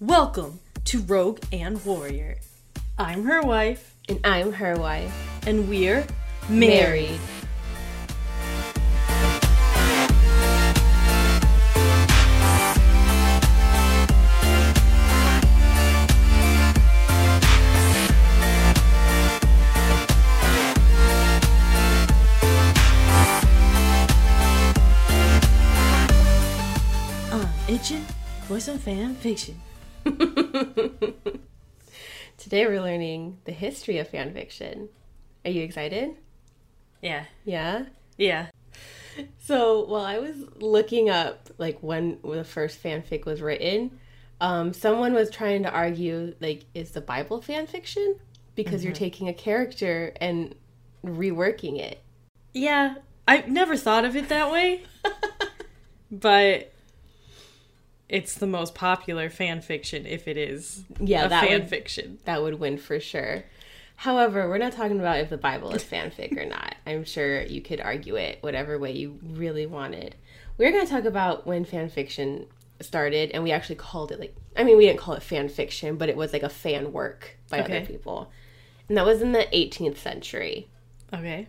Welcome to Rogue and Warrior. I'm her wife, And I'm her wife. and we're married. Ah, I'm itching for some fan fiction. Today we're learning the history of fan fiction. Are you excited? Yeah, Yeah. yeah. So while I was looking up like when the first fanfic was written, um, someone was trying to argue like is the Bible fan fiction because you're taking a character and reworking it. Yeah, I've never thought of it that way, but it's the most popular fan fiction if it is Yeah, that fan would- fiction. That would win for sure. However, we're not talking about if the Bible is fanfic or not. I'm sure you could argue it whatever way you really wanted. We're going to talk about when fan fiction started, and we actually called it like, I mean, we didn't call it fan fiction, but it was like a fan work by Okay. other people. And that was in the 18th century, Okay,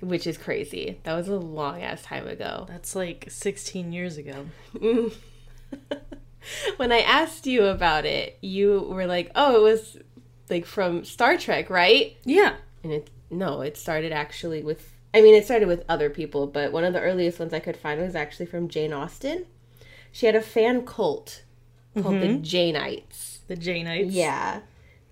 which is crazy. That was a long ass time ago. that's like 16 years ago. Mm. when I asked you about it, you were like, oh, it was like from Star Trek, right? Yeah. And it no, it started actually with I mean it started with other people, but one of the earliest ones I could find was actually from Jane Austen. She had a fan cult called the mm-hmm. Janeites. The Janeites. Yeah.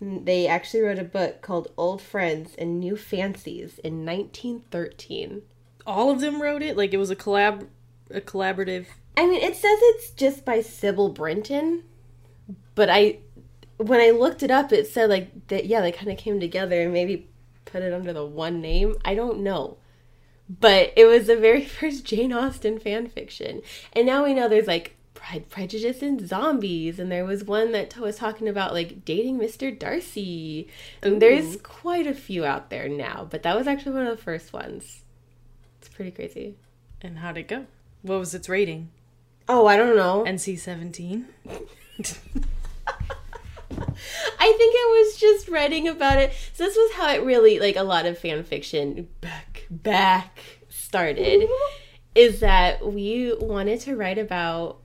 They actually wrote a book called Old Friends and New Fancies in 1913. All of them wrote it. Like it was a collab, a collaborative. I mean, it says it's just by Sybil Brinton, but I, when I looked it up, it said like that. Yeah, they kind of came together and maybe put it under the one name. I don't know, but it was the very first Jane Austen fan fiction, and now we know there's like Pride, Prejudice, and Zombies, and there was one that was talking about like dating Mr. Darcy, and there's quite a few out there now, but that was actually one of the first ones. It's pretty crazy. And how'd it go? What was its rating? Oh, I don't know. NC 17. I think I was just writing about it. So this was how it really like a lot of fan fiction back back started mm-hmm. is that we wanted to write about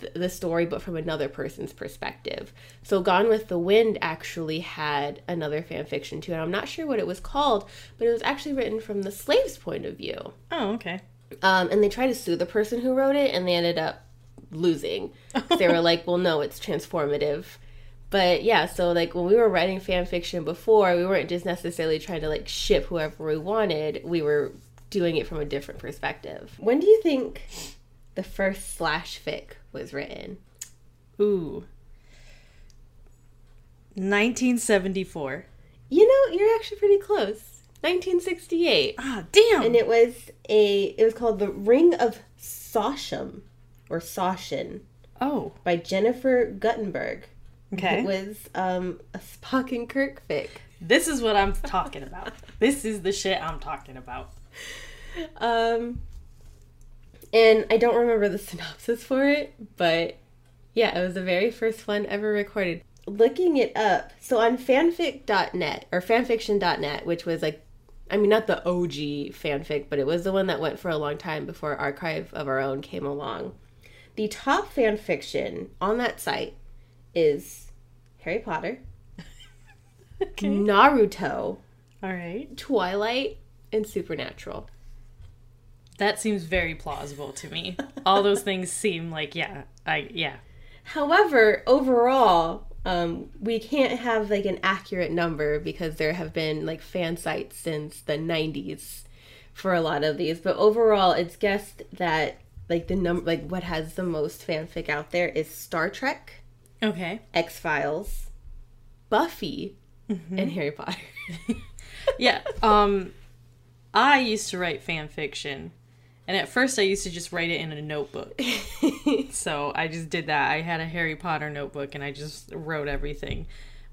th- the story but from another person's perspective. So Gone with the Wind actually had another fan fiction too and I'm not sure what it was called, but it was actually written from the slave's point of view. Oh, okay. Um, and they tried to sue the person who wrote it, and they ended up losing. they were like, "Well, no, it's transformative." But yeah, so like when we were writing fan fiction before, we weren't just necessarily trying to like ship whoever we wanted. We were doing it from a different perspective. When do you think the first slash fic was written? Ooh. 1974. You know, you're actually pretty close. 1968. Ah, damn. and it was a it was called the Ring of Sawsham or Sawshin oh, by Jennifer Guttenberg. okay. It was um, a Spock and Kirk fic. This is what I'm talking about. this is the shit I'm talking about. Um, and I don't remember the synopsis for it, but yeah, it was the very first one ever recorded. Looking it up, so on fanfic.net or fanfiction.net, which was like, I mean, not the OG fanfic, but it was the one that went for a long time before Archive of Our Own came along. The top fanfiction on that site is Harry Potter, Okay. Naruto, All right. Twilight, and Supernatural. That seems very plausible to me. All those things seem like, yeah, I, yeah. However, overall, um, we can't have like an accurate number because there have been like fan sites since the 90s for a lot of these. But overall, it's guessed that like the number, like what has the most fanfic out there is Star Trek, Okay. X Files, Buffy, and Harry Potter. Yeah. Um, I used to write fan fiction, and at first I used to just write it in a notebook. so I just did that. I had a Harry Potter notebook, and I just wrote everything.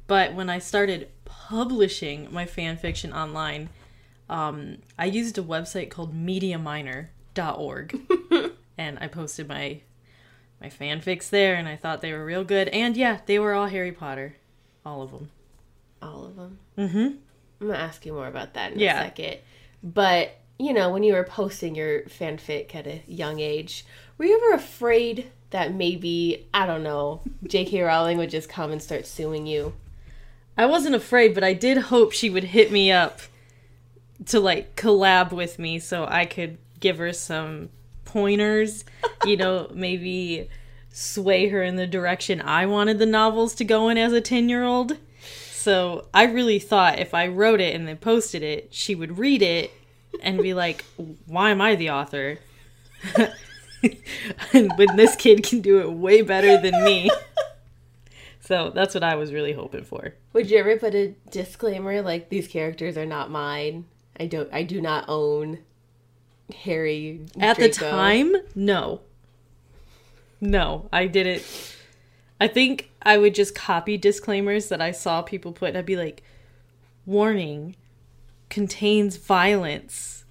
But when I started publishing my fan fiction online, um, I used a website called MediaMiner.org, and I posted my my fanfics there, and I thought they were real good. And yeah, they were all Harry Potter, all of them. All of them. Mm-hmm. I'm gonna ask you more about that in Yeah. a second. But you know, when you were posting your fanfic at a young age, were you ever afraid that maybe I don't know, J.K. Rowling would just come and start suing you? I wasn't afraid, but I did hope she would hit me up to like collab with me so I could give her some pointers, you know, maybe sway her in the direction I wanted the novels to go in as a 10 year old. So I really thought if I wrote it and then posted it, she would read it and be like, why am I the author? and when this kid can do it way better than me. So that's what I was really hoping for. Would you ever put a disclaimer like these characters are not mine? I don't I do not own Harry At the time, no. No, I didn't. I think I would just copy disclaimers that I saw people put. And I'd be like, warning, contains violence.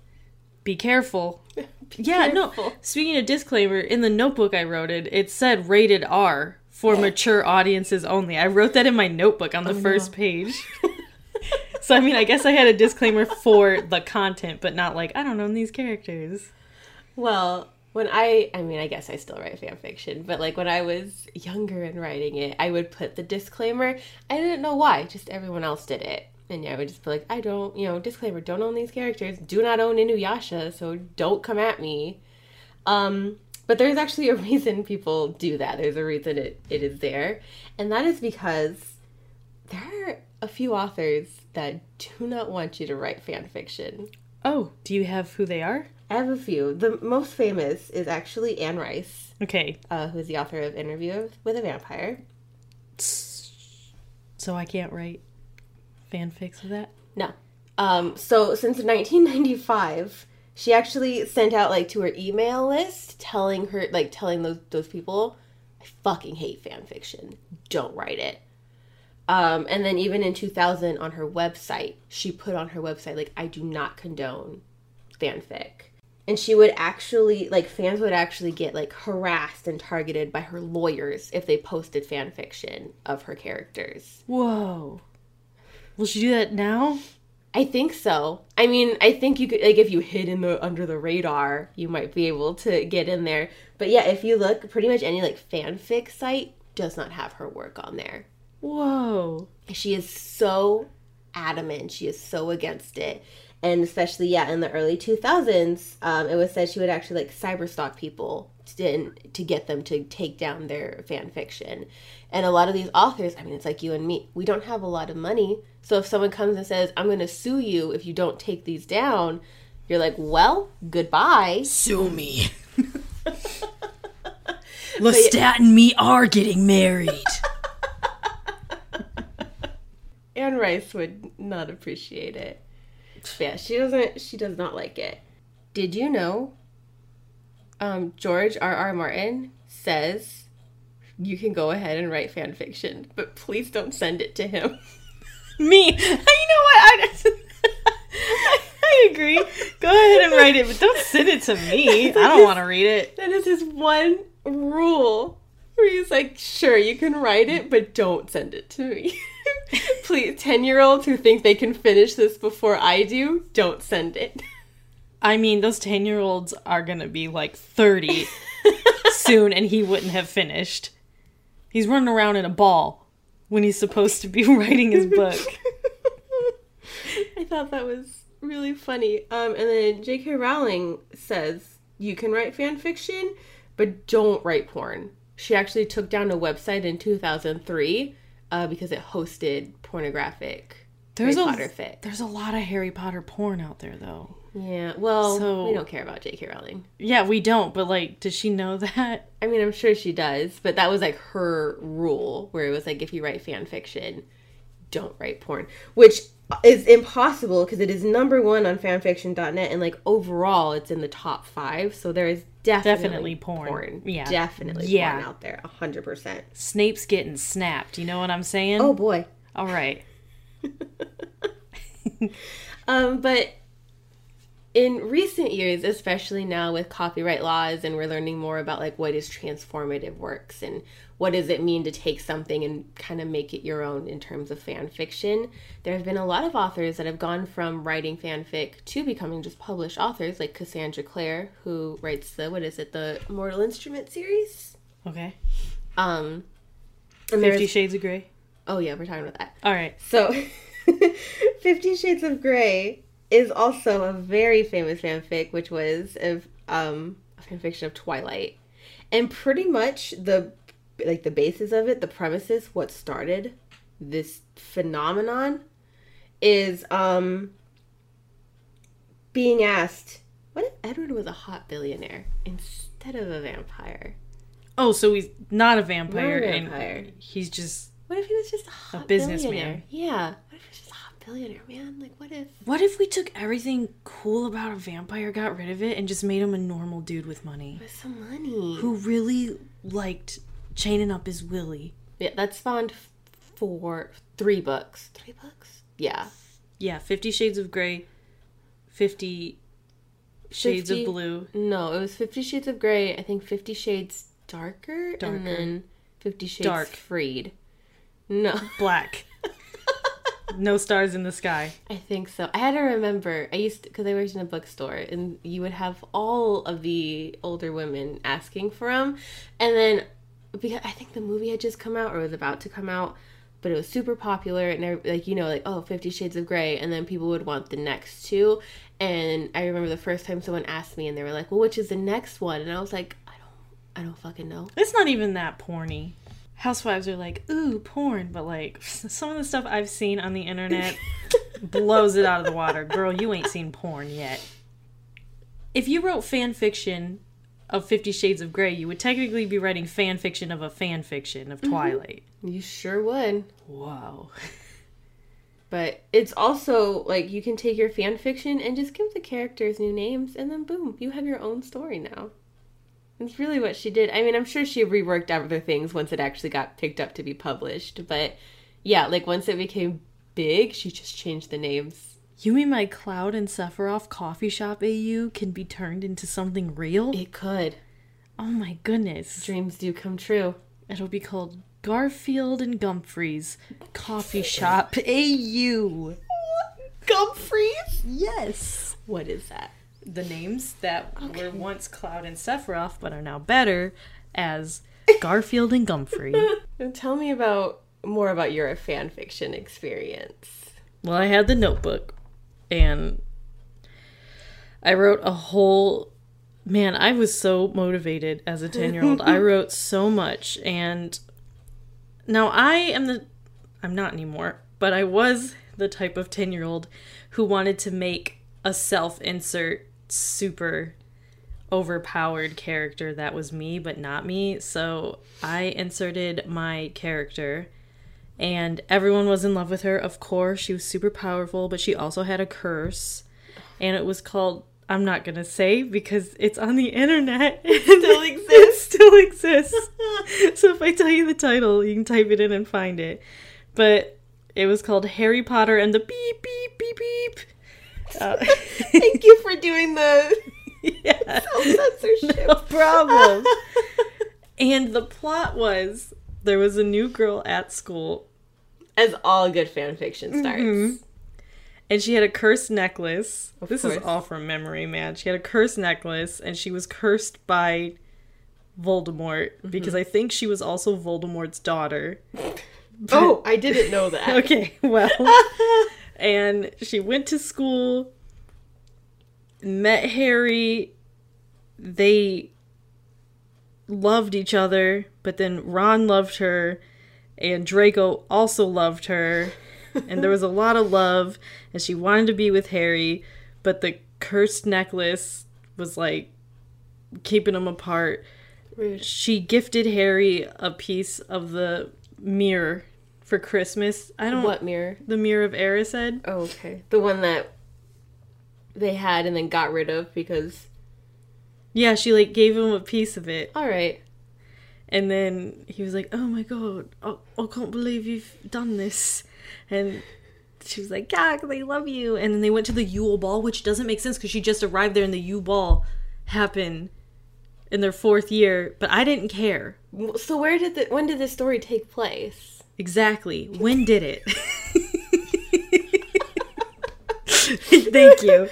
Be careful. yeah, careful. no. Speaking of disclaimer, in the notebook I wrote it, it said rated R for mature audiences only. I wrote that in my notebook on the first page. so I mean, I guess I had a disclaimer for the content, but not like I don't know these characters. Well, when I, I mean, I guess I still write fan fiction, but like when I was younger and writing it, I would put the disclaimer. I didn't know why, just everyone else did it. And yeah, I would just be like, I don't, you know, disclaimer, don't own these characters, do not own Inuyasha, so don't come at me. Um, but there's actually a reason people do that. There's a reason it, it is there. And that is because there are a few authors that do not want you to write fan fiction. Oh, do you have who they are? I have a few. The most famous is actually Anne Rice, Okay, uh, who's the author of Interview with a Vampire. so I can't write fanfics of that. No. Um, so since 1995, she actually sent out like to her email list telling her like telling those those people, I fucking hate fan fiction. Don't write it. Um, and then even in 2000 on her website, she put on her website like I do not condone fanfic. And she would actually like fans would actually get like harassed and targeted by her lawyers if they posted fan fiction of her characters. Whoa. Will she do that now? I think so. I mean, I think you could like if you hid in the under the radar, you might be able to get in there. But yeah, if you look, pretty much any like fanfic site does not have her work on there. Whoa. She is so adamant. She is so against it. And especially, yeah, in the early 2000s, um, it was said she would actually like cyberstalk people to, to get them to take down their fan fiction. And a lot of these authors, I mean, it's like you and me, we don't have a lot of money. So if someone comes and says, I'm going to sue you if you don't take these down, you're like, well, goodbye. Sue me. Lestat and me are getting married. Anne Rice would not appreciate it. Yeah, she doesn't. She does not like it. Did you know? Um, George R. R. Martin says you can go ahead and write fan fiction, but please don't send it to him. me. You know what? I, I, I agree. Go ahead and write it, but don't send it to me. I don't want to read it. That is his one rule. Where he's like, sure, you can write it, but don't send it to me. Please, 10 year olds who think they can finish this before I do, don't send it. I mean, those 10 year olds are going to be like 30 soon, and he wouldn't have finished. He's running around in a ball when he's supposed to be writing his book. I thought that was really funny. Um, and then J.K. Rowling says you can write fan fiction, but don't write porn. She actually took down a website in 2003 uh, because it hosted pornographic There's Harry a, Potter fic. there's a lot of Harry Potter porn out there, though. Yeah, well, So- we don't care about J.K. Rowling. Yeah, we don't, but like, does she know that? I mean, I'm sure she does, but that was like her rule, where it was like if you write fan fiction, don't write porn, which is impossible because it is number one on fanfiction.net, and like overall, it's in the top five. So there is definitely, Definitely porn. Yeah. definitely Yeah. porn out there, hundred percent. Snape's getting snapped. You know what I'm saying? Oh boy. All right. Um, but in recent years, especially now with copyright laws, and we're learning more about like what is transformative works and what does it mean to take something and kind of make it your own in terms of fan fiction. There have been a lot of authors that have gone from writing fanfic to becoming just published authors, like Cassandra Clare, who writes the what is it, the Mortal Instrument series. Okay. Um, Fifty and there's Shades of Grey. oh yeah, we're talking about that. All right. So, Fifty Shades of Grey is also a very famous fanfic, which was of um, a fanfiction of Twilight, and pretty much the like the basis of it, the premises, what started this phenomenon, is um being asked, what if Edward was a hot billionaire instead of a vampire? Oh, so he's not a vampire, Not a vampire. and he's just. What if he was just a hot businessman. Yeah. Billionaire, man? Like, what if? What if we took everything cool about a vampire, got rid of it, and just made him a normal dude with money With some money. who really liked chaining up his willy? Yeah, that spawned four, three books. Three books? Yeah. Yeah, Fifty Shades of Grey, Fifty Shades 50 of Blue. No, it was Fifty Shades of Grey. I think Fifty Shades Darker, Darker. and then Fifty Shades Dark. Freed. No, Black. no stars in the sky. I think so. I had to remember. I used because I worked in a bookstore, and you would have all of the older women asking for them, and then because I think the movie had just come out or was about to come out, but it was super popular, and every- like you know, like oh, Fifty Shades of Grey, and then people would want the next two, and I remember the first time someone asked me, and they were like, well, which is the next one, and I was like, I don't, I don't fucking know. It's not even that porny. Housewives are like, ooh, porn, but like some of the stuff I've seen on the internet blows it out of the water. Girl, you ain't seen porn yet. If you wrote fan fiction of Fifty Shades of Grey, you would technically be writing fan fiction of a fan fiction of mm-hmm. Twilight. You sure would. Wow. But it's also like you can take your fan fiction and just give the characters new names, and then boom, you have your own story now. That's really what she did. I mean, I'm sure she reworked other things once it actually got picked up to be published, but yeah, like once it became big, she just changed the names. You mean my Cloud and Sephiroth coffee shop AU can be turned into something real? It could. Oh my goodness. Dreams do come true. It'll be called Garfield and Gumfrey's Coffee Shop AU. Gumfreys? Yes. What is that? The names that were once Cloud and Sephiroth but are now better as Garfield and Gumfrey. Tell me about more about your fan fiction experience. Well, I had the notebook and I wrote a whole man, I was so motivated as a 10-year-old. I wrote so much and now I am the I'm not anymore, but I was the type of 10-year-old who wanted to make a self-insert super overpowered character that was me but not me. So I inserted my character and everyone was in love with her. Of course, she was super powerful, but she also had a curse, and it was called. I'm not gonna say because it's on the internet. It still exists. still exists. so if I tell you the title, you can type it in and find it. But it was called Harry Potter and the beep beep beep beep. Uh, Thank you for doing the yeah, censorship. no problem. and the plot was there was a new girl at school As all good fan fiction starts. Mhm. and she had a cursed necklace. Of this is all from memory, man. She had a cursed necklace, and she was cursed by Voldemort Mm-hmm. because I think she was also Voldemort's daughter. Oh, I didn't know that. Okay, well, and she went to school, met Harry. They loved each other, but then Ron loved her, and Draco also loved her, and there was a lot of love, and she wanted to be with Harry, but the cursed necklace was like keeping them apart. Rude. She gifted Harry a piece of the mirror for Christmas. I don't What mirror? the mirror of Erised. Oh, okay. The one that they had and then got rid of because. Yeah, she like gave him a piece of it, All right. and then he was like, "Oh my god, I, I can't believe you've done this," and she was like, yeah, 'cause I love you. And then they went to the Yule Ball, which doesn't make sense because she just arrived there and the Yule Ball happened in their fourth year. But I didn't care. So where did the when did this story take place? Exactly. When did it? Thank you.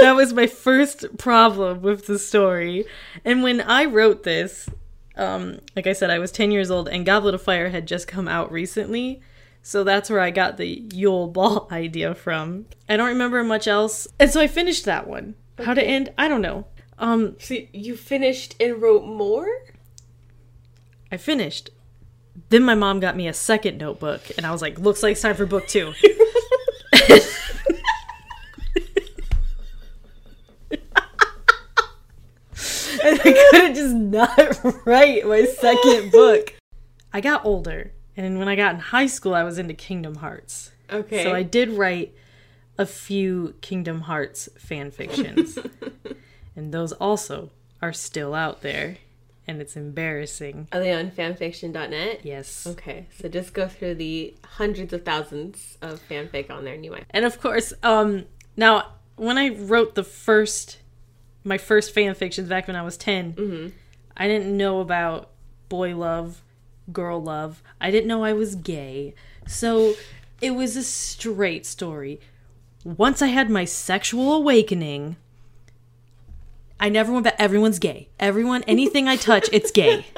That was my first problem with the story. And when I wrote this, um, like I said, I was 10 years old and Goblet of Fire had just come out recently. So that's where I got the Yule Ball idea from. I don't remember much else. And so I finished that one. How to end? I don't know. Um, So you finished and wrote more? I finished. Then my mom got me a second notebook, and I was like, looks like it's time for book two. and I couldn't just not write my second book. I got older, and when I got in high school, I was into Kingdom Hearts. Okay. So I did write a few Kingdom Hearts fan fictions. and those also are still out there. And it's embarrassing. Are they on fanfiction.net? Yes. Okay, so just go through the hundreds of thousands of fanfic on there and you might. And of course, um now when I wrote the first my first fan fictions back when I was 10, I didn't know about boy love, girl love. I didn't know I was gay. So it was a straight story. Once I had my sexual awakening, I never went back. Everyone's gay. Everyone, anything I touch, it's gay.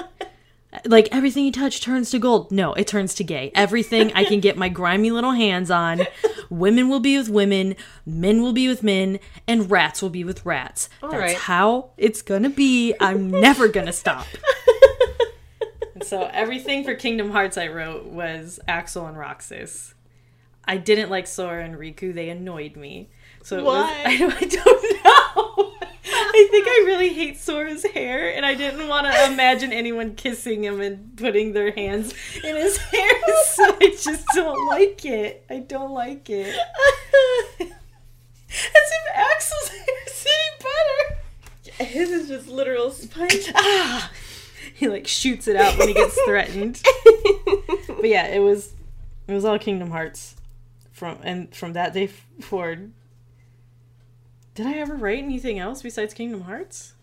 Like everything you touch turns to gold. No, it turns to gay. Everything I can get my grimy little hands on, women will be with women, men will be with men, and rats will be with rats. That's right. how it's gonna be. I'm never gonna stop. And so everything for Kingdom Hearts I wrote was Axel and Roxas. I didn't like Sora and Riku. They annoyed me. So it was, Why? I, I don't know. I think I really hate Sora's hair, and I didn't want to imagine anyone kissing him and putting their hands in his hair. So I just don't like it. I don't like it. As if Axel's hair is any better. His is just literal sponge. Ah! He like shoots it out when he gets threatened. But yeah, it was it was all Kingdom Hearts from and from that day forward. Did I ever write anything else besides Kingdom Hearts?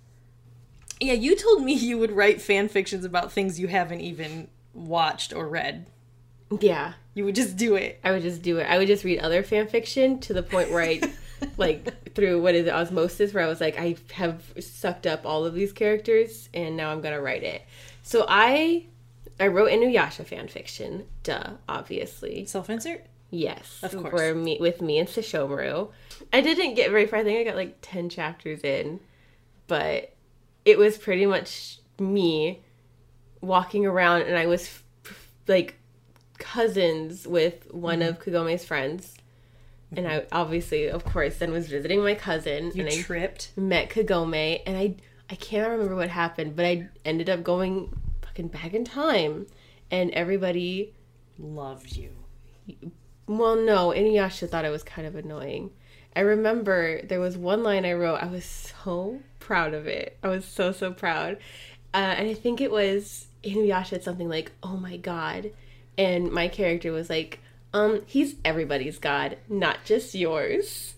Yeah, you told me you would write fan fictions about things you haven't even watched or read. yeah, You would just do it. I would just do it. I would just read other fan fiction to the point where I, like, through what is it, osmosis, where I was like, I have sucked up all of these characters, and now I'm gonna write it. So I, I wrote Inuyasha fan fiction. Duh, obviously. Self insert? Yes, Of course. For me, with me and Sesshomaru. I didn't get very far. I think I got like ten chapters in, but it was pretty much me walking around, and I was f- like cousins with one Mm-hmm. of Kagome's friends, and I obviously, of course, then was visiting my cousin, You and I tripped. met Kagome, and I I can't remember what happened, but I ended up going fucking back in time, and everybody Loved you. Well, no, Inuyasha thought it was kind of annoying. I remember there was one line I wrote. I was so proud of it. I was so so proud, uh, and I think it was Inuyasha said something like, "Oh my god," and my character was like, "Um, he's everybody's god, not just yours."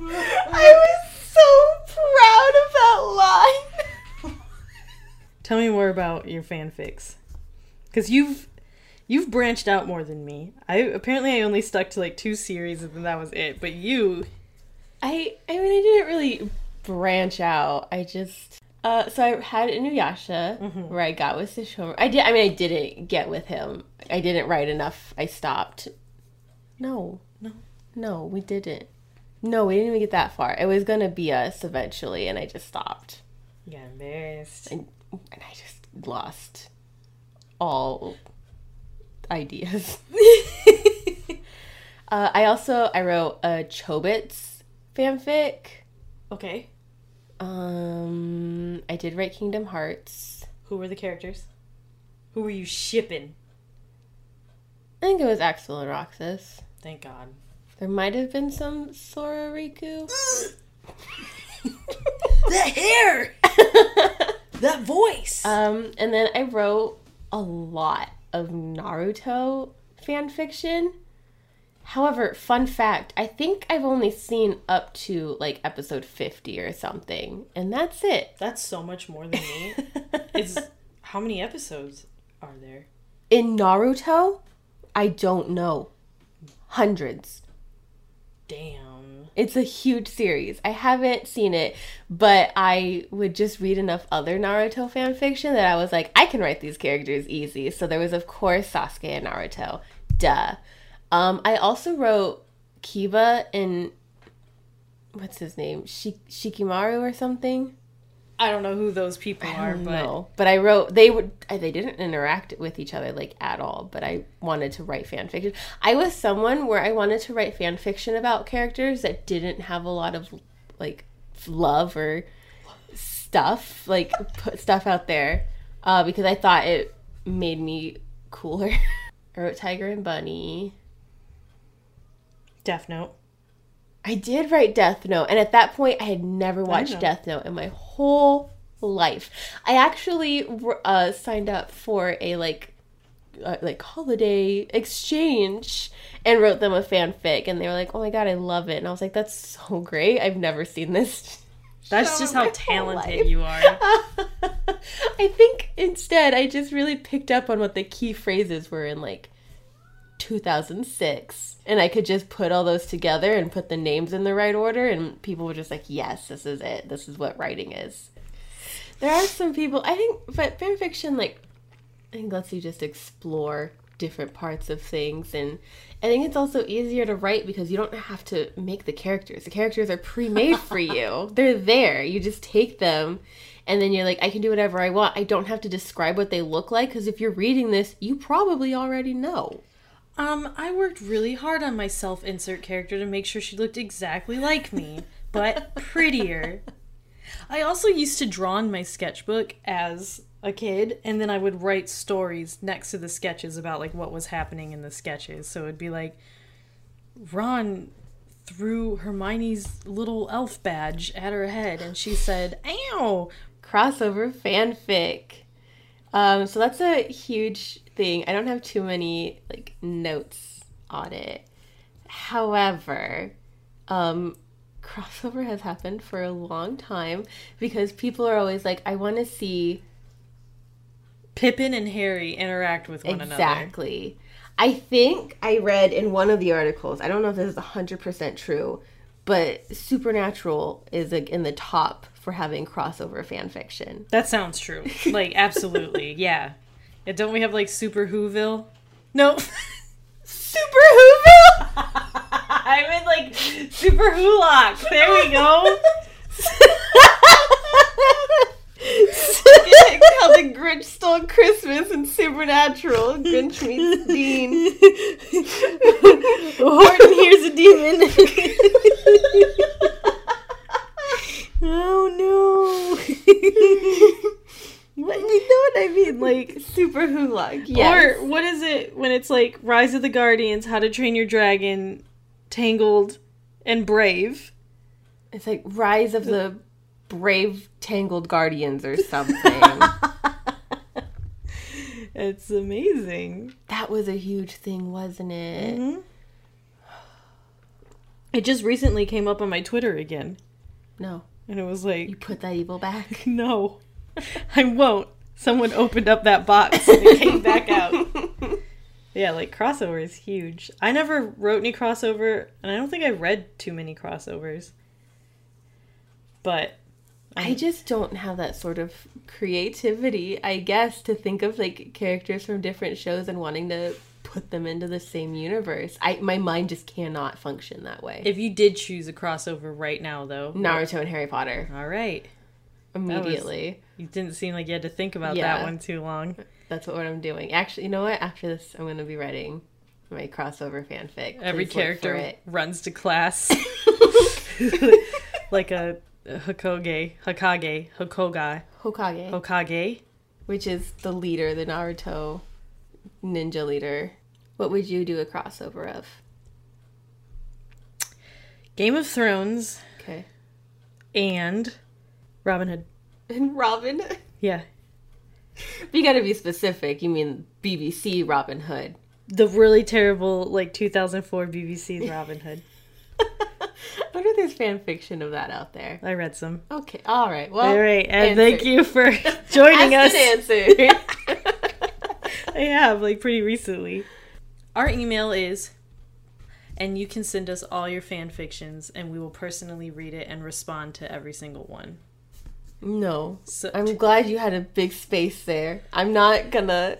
I was so proud of that line. Tell me more about your fanfics. Cause you've you've branched out more than me. I apparently I only stuck to like two series and then that was it. But you I I mean I didn't really branch out. I just uh so I had Inuyasha where I got with Sesshomaru. I did I mean I didn't get with him. I didn't write enough. I stopped. No. No. No, we didn't. No, we didn't even get that far. It was gonna be us eventually and I just stopped. Yeah, embarrassed. And and I just lost all ideas. uh, I also I wrote a Chobits fanfic. Okay. Um, I did write Kingdom Hearts. Who were the characters? Who were you shipping? I think it was Axel and Roxas. Thank God. There might have been some Sora Riku. that hair! that voice! um, and then I wrote a lot of Naruto fan fiction. However, fun fact, I think I've only seen up to like episode 50 or something, and that's it. That's so much more than me. Is how many episodes are there? In Naruto, I don't know. Hundreds. Damn. It's a huge series. I haven't seen it, but I would just read enough other Naruto fan fiction that I was like, I can write these characters easy. So there was, of course, Sasuke and Naruto. Duh. Um, I also wrote Kiba and what's his name? Shi- Shikamaru or something. I don't know who those people are, but know. But I wrote they would they didn't interact with each other like at all. But I wanted to write fan fiction. I was someone where I wanted to write fan fiction about characters that didn't have a lot of like love or stuff like put stuff out there uh, because I thought it made me cooler. I wrote Tiger and Bunny. Death Note. I did write Death Note, and at that point, I had never watched. Death Note in my whole life. I actually uh, signed up for a like uh, like holiday exchange and wrote them a fanfic, and they were like, "Oh my god, I love it!" And I was like, "That's so great! I've never seen this." That's just how talented you are. I think instead, I just really picked up on what the key phrases were in like 2006 and i could just put all those together and put the names in the right order and people were just like yes this is it. This is what writing is. There are some people i think but fan fiction like i think lets you just explore different parts of things and i think it's also easier to write because you don't have to make the characters. The characters are pre-made for you. They're there. You just take them and then you're like i can do whatever i want. I don't have to describe what they look like because if you're reading this you probably already know Um, I worked really hard on my self-insert character to make sure she looked exactly like me, but prettier. I also used to draw in my sketchbook as a kid, and then I would write stories next to the sketches about like what was happening in the sketches. So it'd be like Ron threw Hermione's little elf badge at her head, and she said, "Ow!" crossover fanfic. Um, so that's a huge thing. I don't have too many like notes on it. However, um, crossover has happened for a long time because people are always like, I want to see Pippin and Harry interact with one another. exactly. I think I read in one of the articles. I don't know if this is hundred percent true, but Supernatural is like, in the top for having crossover fan fiction. That sounds true. Like, absolutely. yeah. yeah. Don't we have, like, Super Whoville? No. Super Whoville. I meant, like, Super Wholock. There we go. How the Grinch stole Christmas and Supernatural. Grinch meets Dean. Horton here's a demon. oh, no. But you know what I mean? Like Wholock. Yes. Or, what is it when it's, like, Rise of the Guardians, How to Train Your Dragon, Tangled, and Brave? it's like Rise of the Brave Tangled Guardians or something. It's amazing. that was a huge thing, wasn't it? Mm-hmm. It just recently came up on my Twitter again. No. And it was like, You put that evil back. no, I won't. Someone opened up that box and it came back out. Yeah, like crossover is huge. I never wrote any crossover, and I don't think I read too many crossovers. But I um, just don't have that sort of creativity, I guess, to think of like characters from different shows and wanting to put them into the same universe. I my mind just cannot function that way. if you did choose a crossover right now, though, Naruto and Harry Potter all right, immediately. You didn't seem like you had to think about Yeah. that one too long. That's what I'm doing. Actually, you know what? After this, I'm going to be writing my crossover fanfic. Every Please character runs to class like a Hokage, Hokage, Hokogai, Hokage, Hokage. which is the leader, the Naruto ninja leader. What would you do a crossover of? Game of Thrones Okay. and Robin Hood. And Robin. Yeah. But you gotta be specific. You mean BBC Robin Hood. The really terrible, like 2004 BBC's Robin Hood. I wonder if there's fan fiction of that out there. I read some. Okay, all right. Well, All right, and answer. thank you for joining us. Answered. I have, like, pretty recently. Our email is, and you can send us all your fan fictions, and we will personally read it and respond to every single one. No, So, I'm glad you had a big space there. I'm not gonna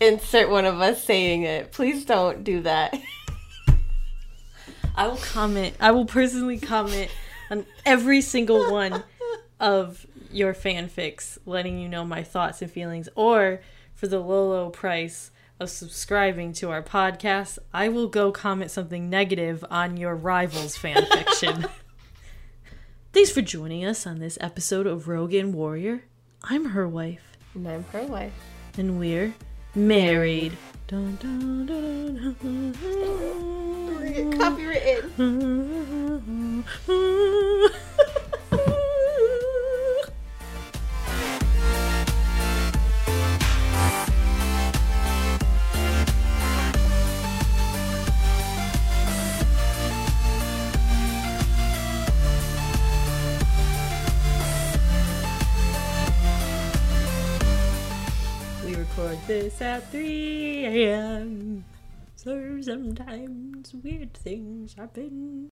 insert one of us saying it. Please don't do that. I will comment. I will personally comment on every single one of your fanfics, letting you know my thoughts and feelings. Or for the low, low price of subscribing to our podcast, I will go comment something negative on your rival's fanfiction. Thanks for joining us on this episode of Rogan Warrior. I'm her wife, And I'm her wife. and we're married. Dun, dun, dun, dun, dun. record this at 3 a.m. So sometimes weird things happen.